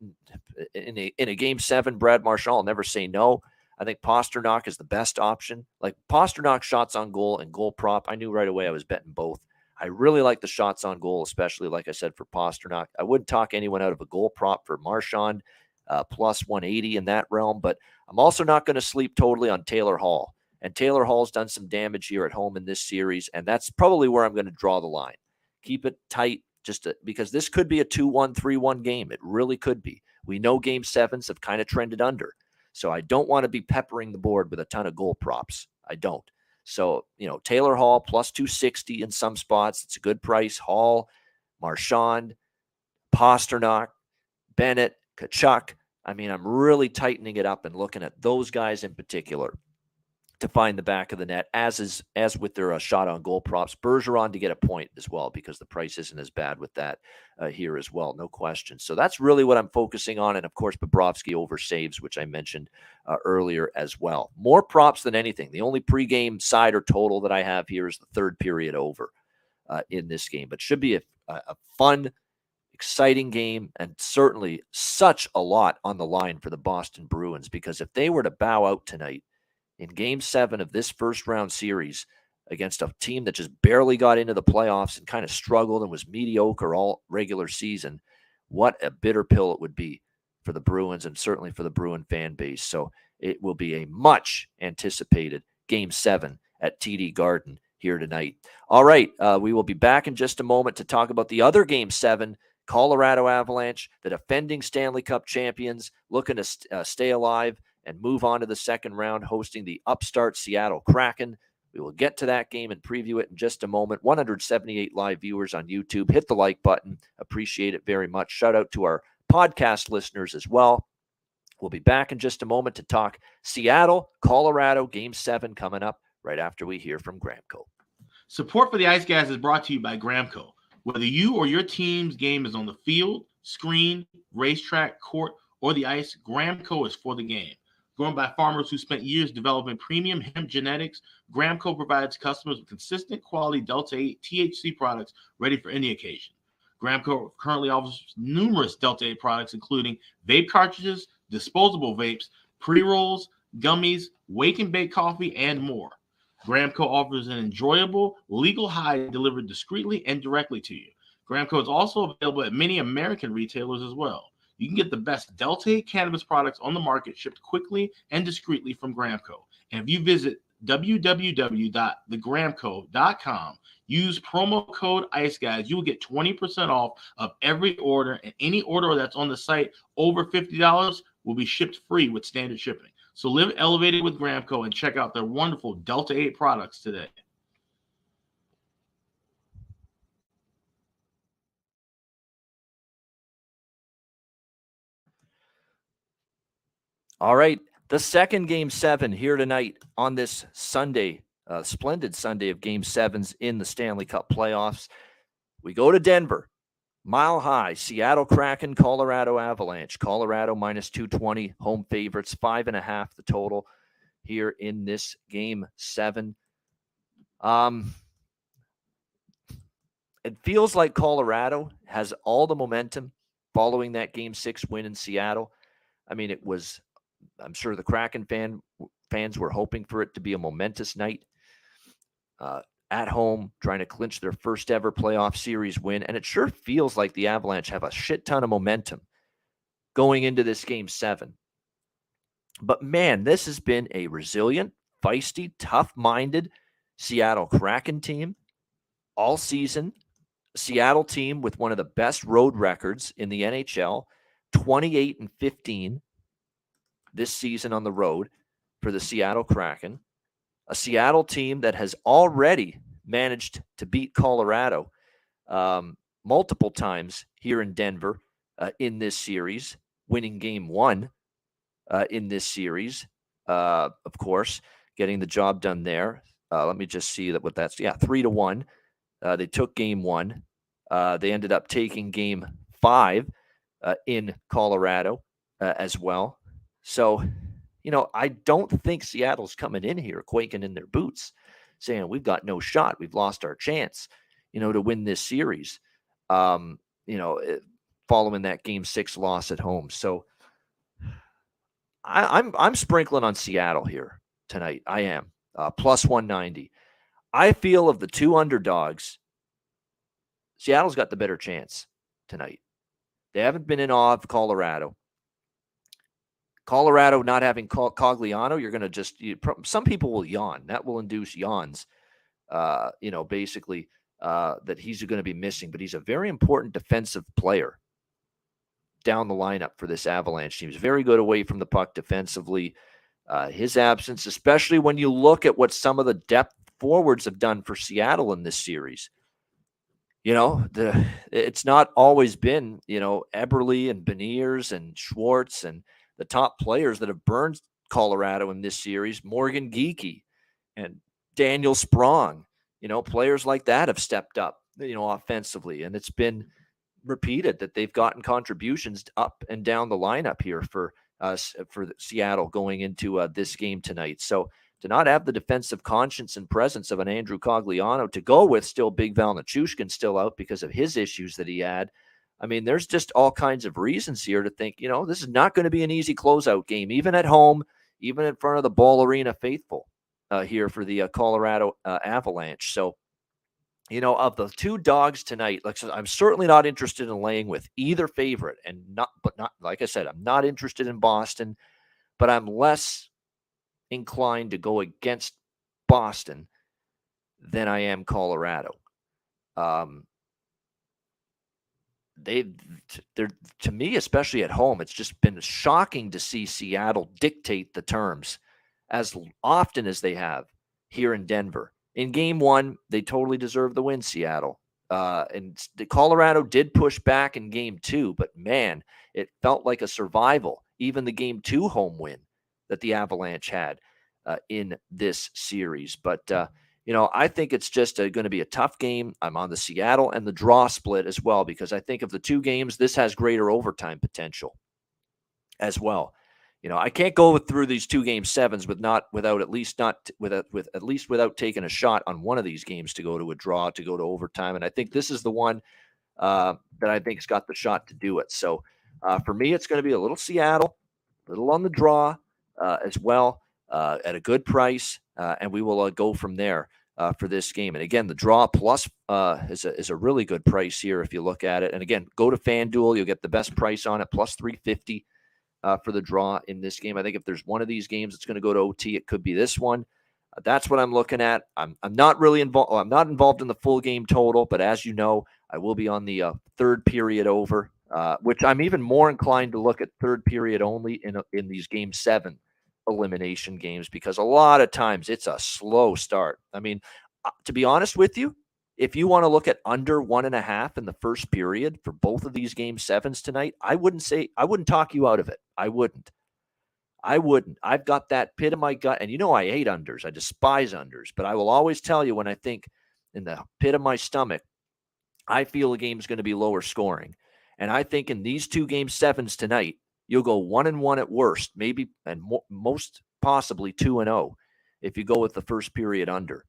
in a in a game seven, Brad Marchand. I'll never say no. I think Pastrnak is the best option. Like Pastrnak shots on goal and goal prop. I knew right away I was betting both. I really like the shots on goal, especially like I said for Pastrnak. I wouldn't talk anyone out of a goal prop for Marchand uh, plus 180 in that realm, but I'm also not going to sleep totally on Taylor Hall. And Taylor Hall's done some damage here at home in this series, and that's probably where I'm going to draw the line. Keep it tight, just to, because this could be a 2 1, 3 1 game. It really could be. We know game sevens have kind of trended under. So I don't want to be peppering the board with a ton of goal props. I don't. So, you know, Taylor Hall plus 260 in some spots. It's a good price. Hall, Marchand, Pastrnak, Bennett, Tkachuk. I mean, I'm really tightening it up and looking at those guys in particular to find the back of the net, as is as with their uh, shot on goal props. Bergeron to get a point as well because the price isn't as bad with that uh, here as well, no question. So that's really what I'm focusing on, and of course Bobrovsky over saves, which I mentioned uh, earlier as well. More props than anything. The only pregame side or total that I have here is the third period over uh, in this game, but should be a, a fun. Exciting game, and certainly such a lot on the line for the Boston Bruins because if they were to bow out tonight, in game seven of this first round series against a team that just barely got into the playoffs and kind of struggled and was mediocre all regular season, what a bitter pill it would be for the Bruins and certainly for the Bruin fan base. So it will be a much anticipated game seven at TD Garden here tonight. All right, uh, we will be back in just a moment to talk about the other game seven. Colorado Avalanche, the defending Stanley Cup champions, looking to st- uh, stay alive and move on to the second round, hosting the upstart Seattle Kraken. We will get to that game and preview it in just a moment. 178 live viewers on YouTube. Hit the like button. Appreciate it very much. Shout out to our podcast listeners as well. We'll be back in just a moment to talk Seattle, Colorado, game seven coming up right after we hear from Gramco. Support for the Ice Guys is brought to you by Gramco. Whether you or your team's game is on the field, screen, racetrack, court, or the ice, Gramco is for the game. Grown by farmers who spent years developing premium hemp genetics, Gramco provides customers with consistent quality Delta 8 THC products ready for any occasion. Gramco currently offers numerous Delta 8 products, including vape cartridges, disposable vapes, pre rolls, gummies, wake and bake coffee, and more. Gramco offers an enjoyable, legal high delivered discreetly and directly to you. Gramco is also available at many American retailers as well. You can get the best Delta 8 cannabis products on the market shipped quickly and discreetly from Gramco. And if you visit www.thegramco.com, use promo code ICE Guys, you will get 20% off of every order, and any order that's on the site over $50 will be shipped free with standard shipping. So live elevated with Gramco and check out their wonderful Delta 8 products today. All right. The second game seven here tonight on this Sunday, uh, splendid Sunday of game sevens in the Stanley Cup playoffs. We go to Denver, mile high, Seattle Kraken, Colorado Avalanche. Colorado minus 220, home favorites, five and a half the total here in this game seven. Um, it feels like Colorado has all the momentum following that game six win in Seattle. I mean, it was I'm sure the Kraken fan fans were hoping for it to be a momentous night uh, at home, trying to clinch their first ever playoff series win. And it sure feels like the Avalanche have a shit ton of momentum going into this game seven. But man, this has been a resilient, feisty, tough minded Seattle Kraken team all season. Seattle team with one of the best road records in the NHL 28 and 15 this season on the road for the Seattle Kraken, a Seattle team that has already managed to beat Colorado um, multiple times here in Denver uh, in this series, winning game one uh, in this series, uh, of course, getting the job done there. Uh, let me just see that what that's yeah three to one. Uh, they took game one. Uh, they ended up taking game five in Colorado as well. So, you know, I don't think Seattle's coming in here quaking in their boots, saying we've got no shot, we've lost our chance, you know, to win this series. Um, you know, eh, following that Game Six loss at home. So, I, I'm I'm sprinkling on Seattle here tonight. I am uh, plus 190. I feel of the two underdogs, Seattle's got the better chance tonight. They haven't been in awe of Colorado. Colorado not having Cogliano, you're going to just you, some people will yawn. That will induce yawns. Uh, you know, basically uh, that he's going to be missing, but he's a very important defensive player down the lineup for this Avalanche team. He's very good away from the puck defensively. Uh, his absence, especially when you look at what some of the depth forwards have done for Seattle in this series. You know, the it's not always been, you know, Eberle and Beniers and Schwartz and the top players that have burned Colorado in this series, Morgan Geekie and Daniel Sprong. You know, players like that have stepped up, you know, offensively. And it's been repeated that they've gotten contributions up and down the lineup here for us uh, for Seattle going into uh, this game tonight. So to not have the defensive conscience and presence of an Andrew Cogliano to go with, still Big Val Nichushkin still out because of his issues that he had. I mean, there's just all kinds of reasons here to think, you know, this is not going to be an easy closeout game, even at home, even in front of the Ball Arena faithful uh, here for the uh, Colorado uh, Avalanche. So, you know, of the two dogs tonight, like I I'm certainly not interested in laying with either favorite, and not, but not like I said, I'm not interested in Boston, but I'm less inclined to go against Boston than I am Colorado. Um, they, they're to me, especially at home, it's just been shocking to see Seattle dictate the terms as often as they have here in Denver. In game one, they totally deserve the win, Seattle. Uh, and Colorado did push back in game two, but man, it felt like a survival. Even the game two home win that the Avalanche had uh, in this series. But, uh, you know, I think it's just going to be a tough game. I'm on the Seattle and the draw split as well, because I think of the two games, this has greater overtime potential as well you know, I can't go through these two game sevens with not without at least not with with at least without taking a shot on one of these games to go to a draw to go to overtime. And I think this is the one uh, that I think's got the shot to do it. So uh, for me, it's going to be a little Seattle, a little on the draw uh, as well uh, at a good price, uh, and we will uh, go from there. for this game, and again, the draw plus is a is a really good price here if you look at it. And again, go to FanDuel, you'll get the best price on it, plus three fifty uh, for the draw in this game. I think if there's one of these games that's going to go to OT, it could be this one. Uh, that's what I'm looking at. I'm, I'm not really involved. I'm not involved in the full game total, but as you know, I will be on the uh, third period over, uh, which I'm even more inclined to look at third period only in in these game seven elimination games because a lot of times it's a slow start. I mean, uh, to be honest with you, if you want to look at under one and a half in the first period for both of these game sevens tonight, I wouldn't say I wouldn't talk you out of it. I wouldn't. I wouldn't. I've got that pit in my gut, and you know I hate unders. I despise unders, but I will always tell you when I think in the pit of my stomach, I feel a game's going to be lower scoring, and I think in these two game sevens tonight, you'll go one and one at worst, maybe and mo- most possibly two and zero oh if you go with the first period under.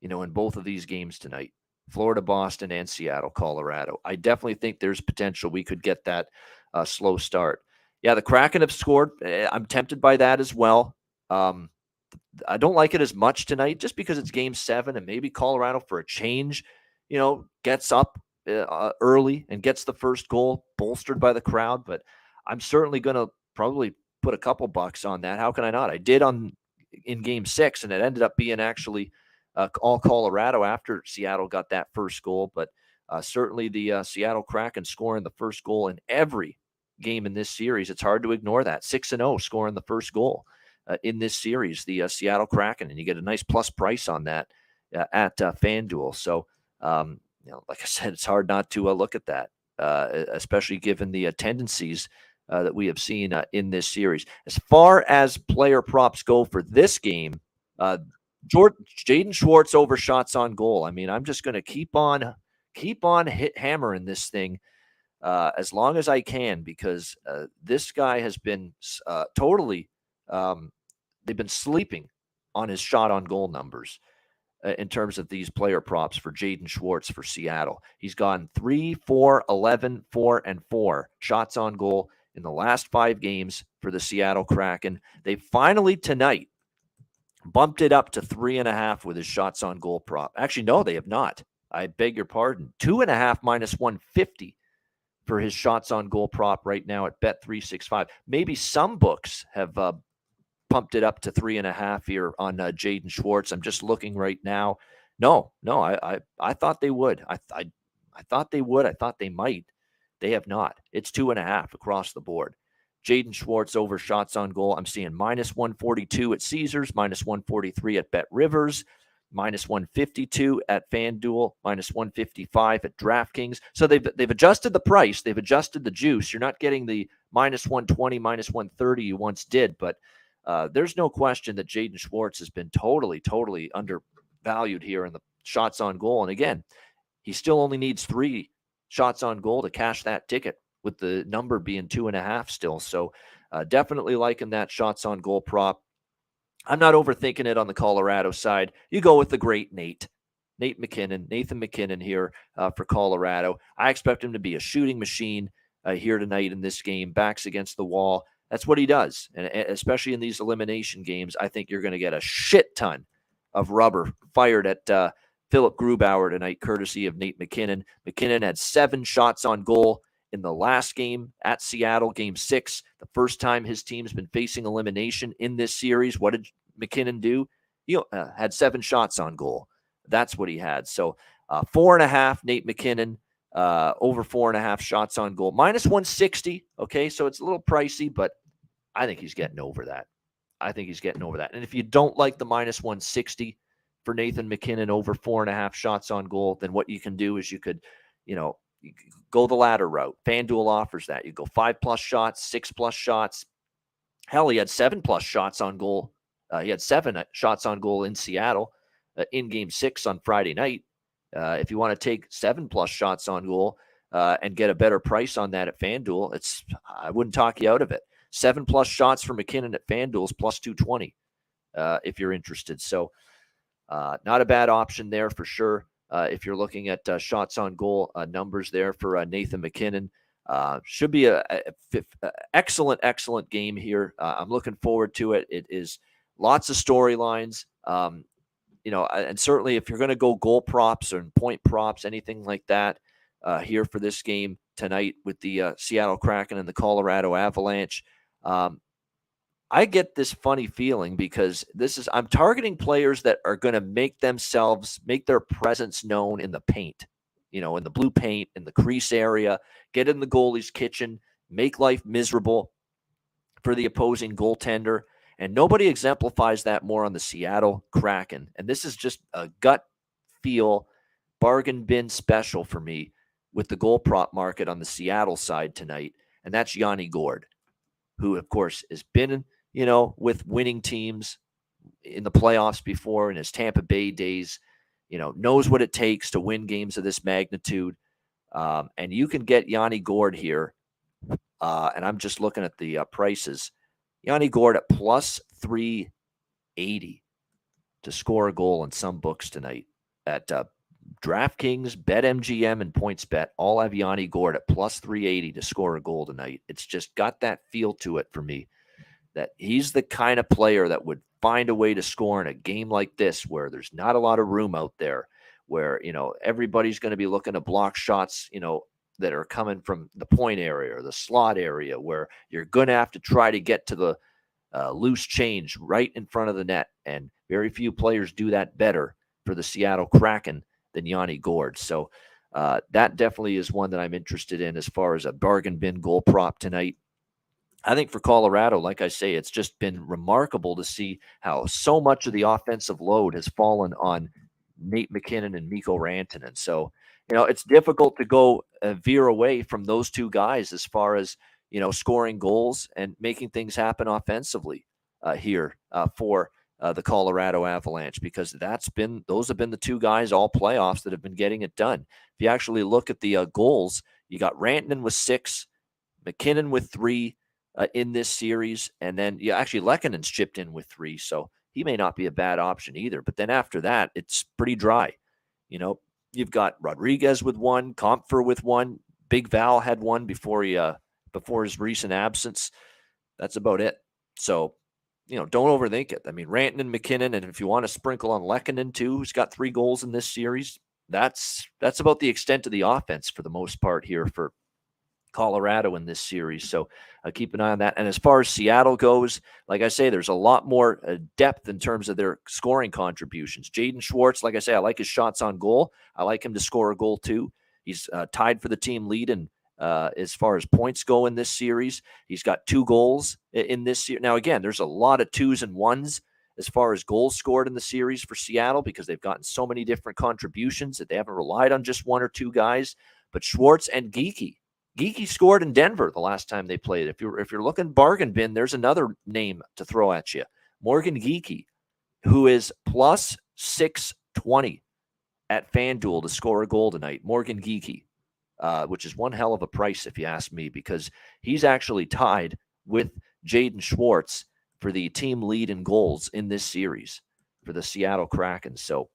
You know, in both of these games tonight. Florida, Boston, and Seattle, Colorado. I definitely think there's potential we could get that uh, slow start. Yeah, the Kraken have scored. Eh, I'm tempted by that as well. Um, I don't like it as much tonight just because it's game seven and maybe Colorado for a change, you know, gets up uh, early and gets the first goal bolstered by the crowd. But I'm certainly going to probably put a couple bucks on that. How can I not? I did on in game six and it ended up being actually – uh, all Colorado after Seattle got that first goal. But uh, certainly the uh, Seattle Kraken scoring the first goal in every game in this series. It's hard to ignore that. 6 and 0 scoring the first goal uh, in this series, the uh, Seattle Kraken. And you get a nice plus price on that uh, at FanDuel. So, um, you know, like I said, it's hard not to look at that, especially given the tendencies. That we have seen in this series. As far as player props go for this game, Jordan Jaden Schwartz over shots on goal. I mean, I'm just going to keep on keep on hit hammering this thing uh, as long as I can because uh, this guy has been uh, totally, um, they've been sleeping on his shot on goal numbers uh, in terms of these player props for Jaden Schwartz for Seattle. He's gone 3, 4, 11, 4, and 4 shots on goal in the last five games for the Seattle Kraken. They finally tonight bumped it up to three and a half with his shots on goal prop. Actually, no, they have not. I beg your pardon. Two and a half minus 150 for his shots on goal prop right now at Bet 365. Maybe some books have uh, pumped it up to three and a half here on uh, Jaden Schwartz. I'm just looking right now. No, no, I, I, I thought they would. I, I, I thought they would. I thought they might. They have not. It's two and a half across the board. Jaden Schwartz over shots on goal. I'm seeing minus 142 at Caesars, minus 143 at Bet Rivers, minus 152 at FanDuel, minus 155 at DraftKings. So they've they've adjusted the price, they've adjusted the juice. You're not getting the minus 120, minus 130 you once did, but uh, there's no question that Jaden Schwartz has been totally, totally undervalued here in the shots on goal. And again, he still only needs three shots on goal to cash that ticket with the number being two and a half still. So uh, definitely liking that shots on goal prop. I'm not overthinking it on the Colorado side. You go with the great Nate. Nate MacKinnon, Nathan MacKinnon here uh, for Colorado. I expect him to be a shooting machine uh, here tonight in this game, backs against the wall. That's what he does. And especially in these elimination games, I think you're going to get a shit ton of rubber fired at uh, Philip Grubauer tonight, courtesy of Nate MacKinnon. MacKinnon had seven shots on goal in the last game at Seattle, game six, the first time his team's been facing elimination in this series. What did MacKinnon do? He uh, had seven shots on goal. That's what he had. So uh, four and a half, Nate MacKinnon, uh, over four and a half shots on goal, minus 160. Okay. So it's a little pricey, but I think he's getting over that. I think he's getting over that. And if you don't like the minus 160 for Nathan MacKinnon over four and a half shots on goal, then what you can do is you could, you know, go the ladder route. FanDuel offers that. You go five plus shots, six plus shots. Hell, he had seven plus shots on goal. Uh, he had seven uh, shots on goal in Seattle uh, in game six on Friday night. Uh, if you want to take seven plus shots on goal uh, and get a better price on that at FanDuel, it's I wouldn't talk you out of it. Seven plus shots for MacKinnon at FanDuel's plus 220 uh, if you're interested. So, not a bad option there for sure. Uh, if you're looking at uh, shots on goal uh, numbers there for Nathan MacKinnon. should be a, a, a, excellent, excellent game here. I'm looking forward to it. It is lots of storylines. Um, you know, and certainly if you're going to go goal props or point props, anything like that, uh, here for this game tonight with the uh, Seattle Kraken and the Colorado Avalanche. Um, I get this funny feeling because this is I'm targeting players that are going to make themselves make their presence known in the paint, you know, in the blue paint, in the crease area, get in the goalie's kitchen, make life miserable for the opposing goaltender. And nobody exemplifies that more on the Seattle Kraken. And this is just a gut feel bargain bin special for me with the goal prop market on the Seattle side tonight. And that's Yanni Gourde, who, of course, has been you know, with winning teams in the playoffs before in his Tampa Bay days, you know, knows what it takes to win games of this magnitude. Um, and you can get Yanni Gourde here. Uh, and I'm just looking at the uh, prices. Yanni Gourde at plus 380 to score a goal in some books tonight at uh, DraftKings, BetMGM, and PointsBet all have Yanni Gourde at plus 380 to score a goal tonight. It's just got that feel to it for me that he's the kind of player that would find a way to score in a game like this where there's not a lot of room out there where you know everybody's going to be looking to block shots you know that are coming from the point area or the slot area where you're going to have to try to get to the uh, loose change right in front of the net. And very few players do that better for the Seattle Kraken than Yanni Gourde so uh, that definitely is one that I'm interested in as far as a bargain bin goal prop tonight I think for Colorado, like I say, it's just been remarkable to see how so much of the offensive load has fallen on Nate MacKinnon and Mikko Rantanen. So, you know, it's difficult to go uh, veer away from those two guys as far as, you know, scoring goals and making things happen offensively uh, here uh, for uh, the Colorado Avalanche because that's been, those have been the two guys all playoffs that have been getting it done. If you actually look at the uh, goals, You got Rantanen with six, MacKinnon with three uh, in this series, and then yeah, actually Lehkonen's chipped in with three, so he may not be a bad option either. But then after that, it's pretty dry. You know, you've got Rodriguez with one, Compher with one, Big Val had one before he uh, before his recent absence. That's about it. So, you know, don't overthink it. I mean, Rantanen, MacKinnon, and if you want to sprinkle on Lehkonen too, who's got three goals in this series, that's that's about the extent of the offense for the most part here for Colorado in this series. So uh, keep an eye on that. And as far as Seattle goes, like I say, there's a lot more uh, depth in terms of their scoring contributions. Jaden Schwartz, like I say, I like his shots on goal. I like him to score a goal too. He's uh, tied for the team lead and uh, as far as points go in this series. He's got two goals in this year. Now, again, there's a lot of twos and ones as far as goals scored in the series for Seattle because they've gotten so many different contributions that they haven't relied on just one or two guys. But Schwartz and Geekie, Geekie scored in Denver the last time they played. If you're if you're looking bargain bin, there's another name to throw at you. Morgan Geekie, who is plus 620 at FanDuel to score a goal tonight. Morgan Geekie, uh, which is one hell of a price if you ask me, because he's actually tied with Jaden Schwartz for the team lead in goals in this series for the Seattle Kraken. So,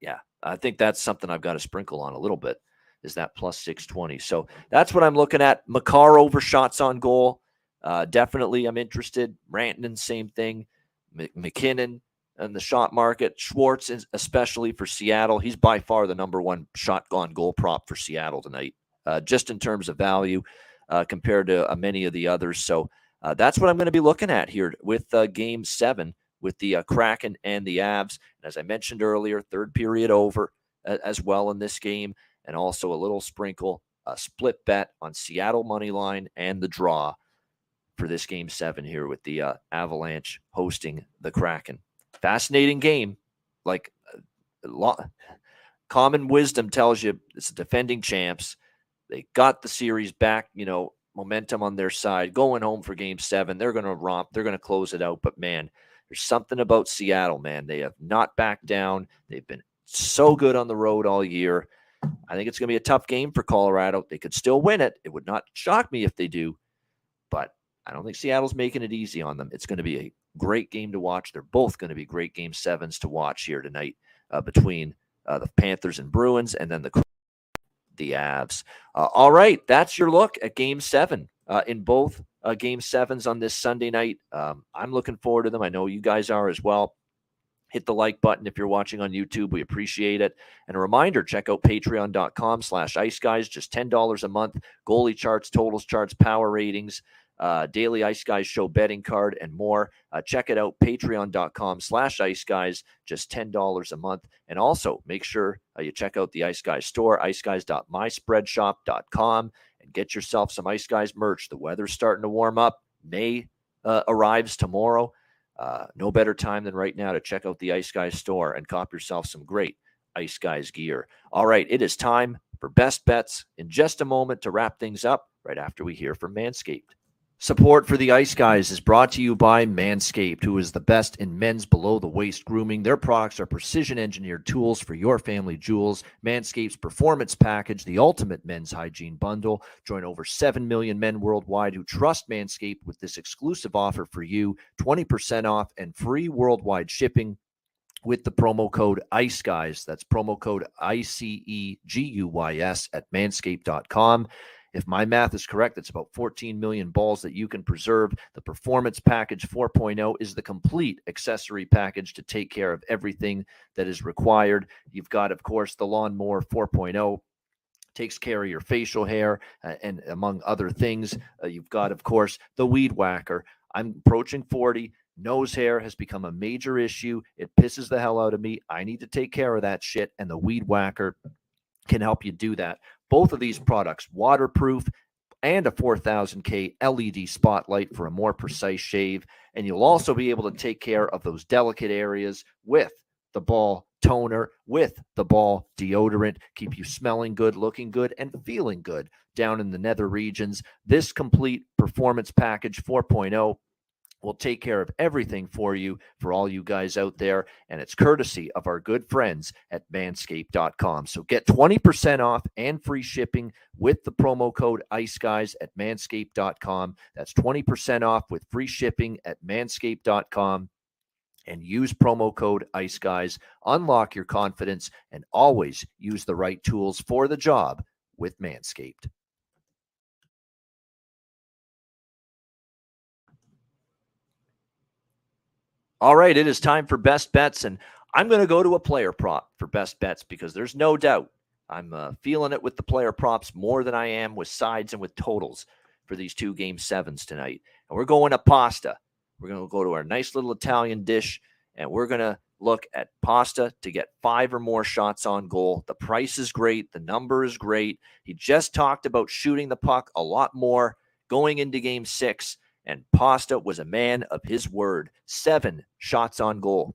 yeah, I think that's something I've got to sprinkle on a little bit is that plus 620. So that's what I'm looking at. Makar over shots on goal. Uh, definitely, I'm interested. Rantanen, same thing. M- MacKinnon and the shot market. Schwartz, especially for Seattle, he's by far the number one shot on goal prop for Seattle tonight, uh, just in terms of value uh, compared to uh, many of the others. So uh, that's what I'm going to be looking at here with uh, Game Seven with the Kraken and the Avs. And as I mentioned earlier, third period over as well in this game and also a little sprinkle, a split bet on Seattle money line and the draw for this game seven here with the uh, Avalanche hosting the Kraken. Fascinating game. Like uh, common wisdom tells you it's a defending champs. They got the series back, you know, momentum on their side, going home for game seven. They're going to romp, they're going to close it out. But man, there's something about Seattle, man. They have not backed down. They've been so good on the road all year. I think it's going to be a tough game for Colorado. They could still win it. It would not shock me if they do, but I don't think Seattle's making it easy on them. It's going to be a great game to watch. They're both going to be great game sevens to watch here tonight uh, between uh, the Panthers and Bruins, and then the the Avs. Uh, all right, that's your look at Game Seven uh, in both uh, Game Sevens on this Sunday night. Um, I'm looking forward to them. I know you guys are as well hit the like button if you're watching on youtube we appreciate it. And a reminder check out patreon.com slash ice guys just $10 a month. Goalie charts totals charts power ratings uh, daily ice guys show betting card and more. Uh, check it out patreon.com slash ice guys just $10 a month. And also make sure uh, you check out the ice guys store iceguys.myspreadshop.com and get yourself some ice guys merch. The weather's starting to warm up. May uh, arrives tomorrow uh, no better time than right now to check out the Ice Guys store and cop yourself some great Ice Guys gear. All right, it is time for best bets in just a moment to wrap things up right after we hear from Manscaped. Support for the Ice Guys is brought to you by Manscaped, who is the best in men's below the waist grooming. Their products are precision engineered tools for your family jewels. Manscaped's Performance Package, the ultimate men's hygiene bundle. Join over 7 million men worldwide who trust Manscaped with this exclusive offer for you 20% off and free worldwide shipping with the promo code ICE Guys. That's promo code I C E G U Y S at manscaped.com. If my math is correct, it's about 14 million balls that you can preserve. The Performance Package 4.0 is the complete accessory package to take care of everything that is required. You've got, of course, the Lawnmower 4.0 takes care of your facial hair uh, and among other things. Uh, you've got, of course, the Weed Whacker. I'm approaching 40. Nose hair has become a major issue. It pisses the hell out of me. I need to take care of that shit, and the Weed Whacker can help you do that. Both of these products, waterproof and a 4000K LED spotlight for a more precise shave. And you'll also be able to take care of those delicate areas with the ball toner, with the ball deodorant, keep you smelling good, looking good, and feeling good down in the nether regions. This complete performance package 4.0 will take care of everything for you for all you guys out there. And it's courtesy of our good friends at manscaped.com. So get 20% off and free shipping with the promo code ICE Guys at manscaped.com. That's 20% off with free shipping at manscaped.com. And use promo code ICE Guys. Unlock your confidence and always use the right tools for the job with Manscaped. All right, it is time for best bets, and I'm going to go to a player prop for best bets because there's no doubt I'm uh, feeling it with the player props more than I am with sides and with totals for these two game sevens tonight. And we're going to pasta. We're going to go to our nice little Italian dish, and we're going to look at pasta to get five or more shots on goal. The price is great. The number is great. He just talked about shooting the puck a lot more going into game six. And Pasta was a man of his word. Seven shots on goal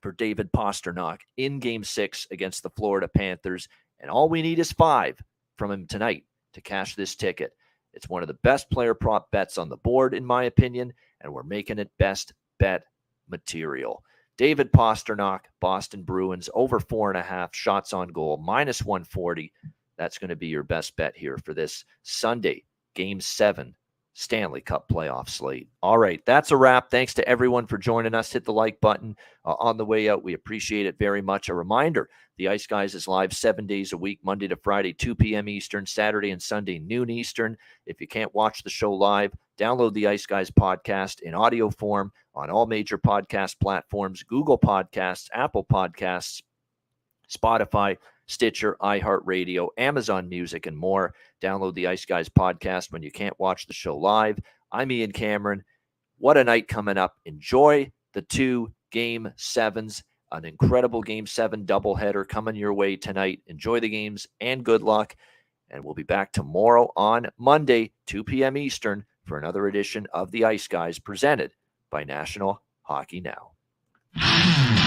for David Pastrnak in game six against the Florida Panthers. And all we need is five from him tonight to cash this ticket. It's one of the best player prop bets on the board, in my opinion, and we're making it best bet material. David Pastrnak, Boston Bruins, over four and a half shots on goal, minus 140. That's going to be your best bet here for this Sunday, game seven Stanley Cup playoff slate. All right, that's a wrap. Thanks to everyone for joining us. Hit the like button uh, on the way out. We appreciate it very much. A reminder the Ice Guys is live seven days a week, Monday to Friday, 2 p.m. Eastern, Saturday and Sunday, noon Eastern. If you can't watch the show live, download the Ice Guys podcast in audio form on all major podcast platforms Google Podcasts, Apple Podcasts, Spotify. Stitcher, iHeartRadio, Amazon Music, and more. Download the Ice Guys podcast when you can't watch the show live. I'm Ian Cameron. What a night coming up. Enjoy the two game sevens. An incredible game seven doubleheader coming your way tonight. Enjoy the games and good luck. And we'll be back tomorrow on Monday, 2 p.m. Eastern, for another edition of the Ice Guys presented by National Hockey Now.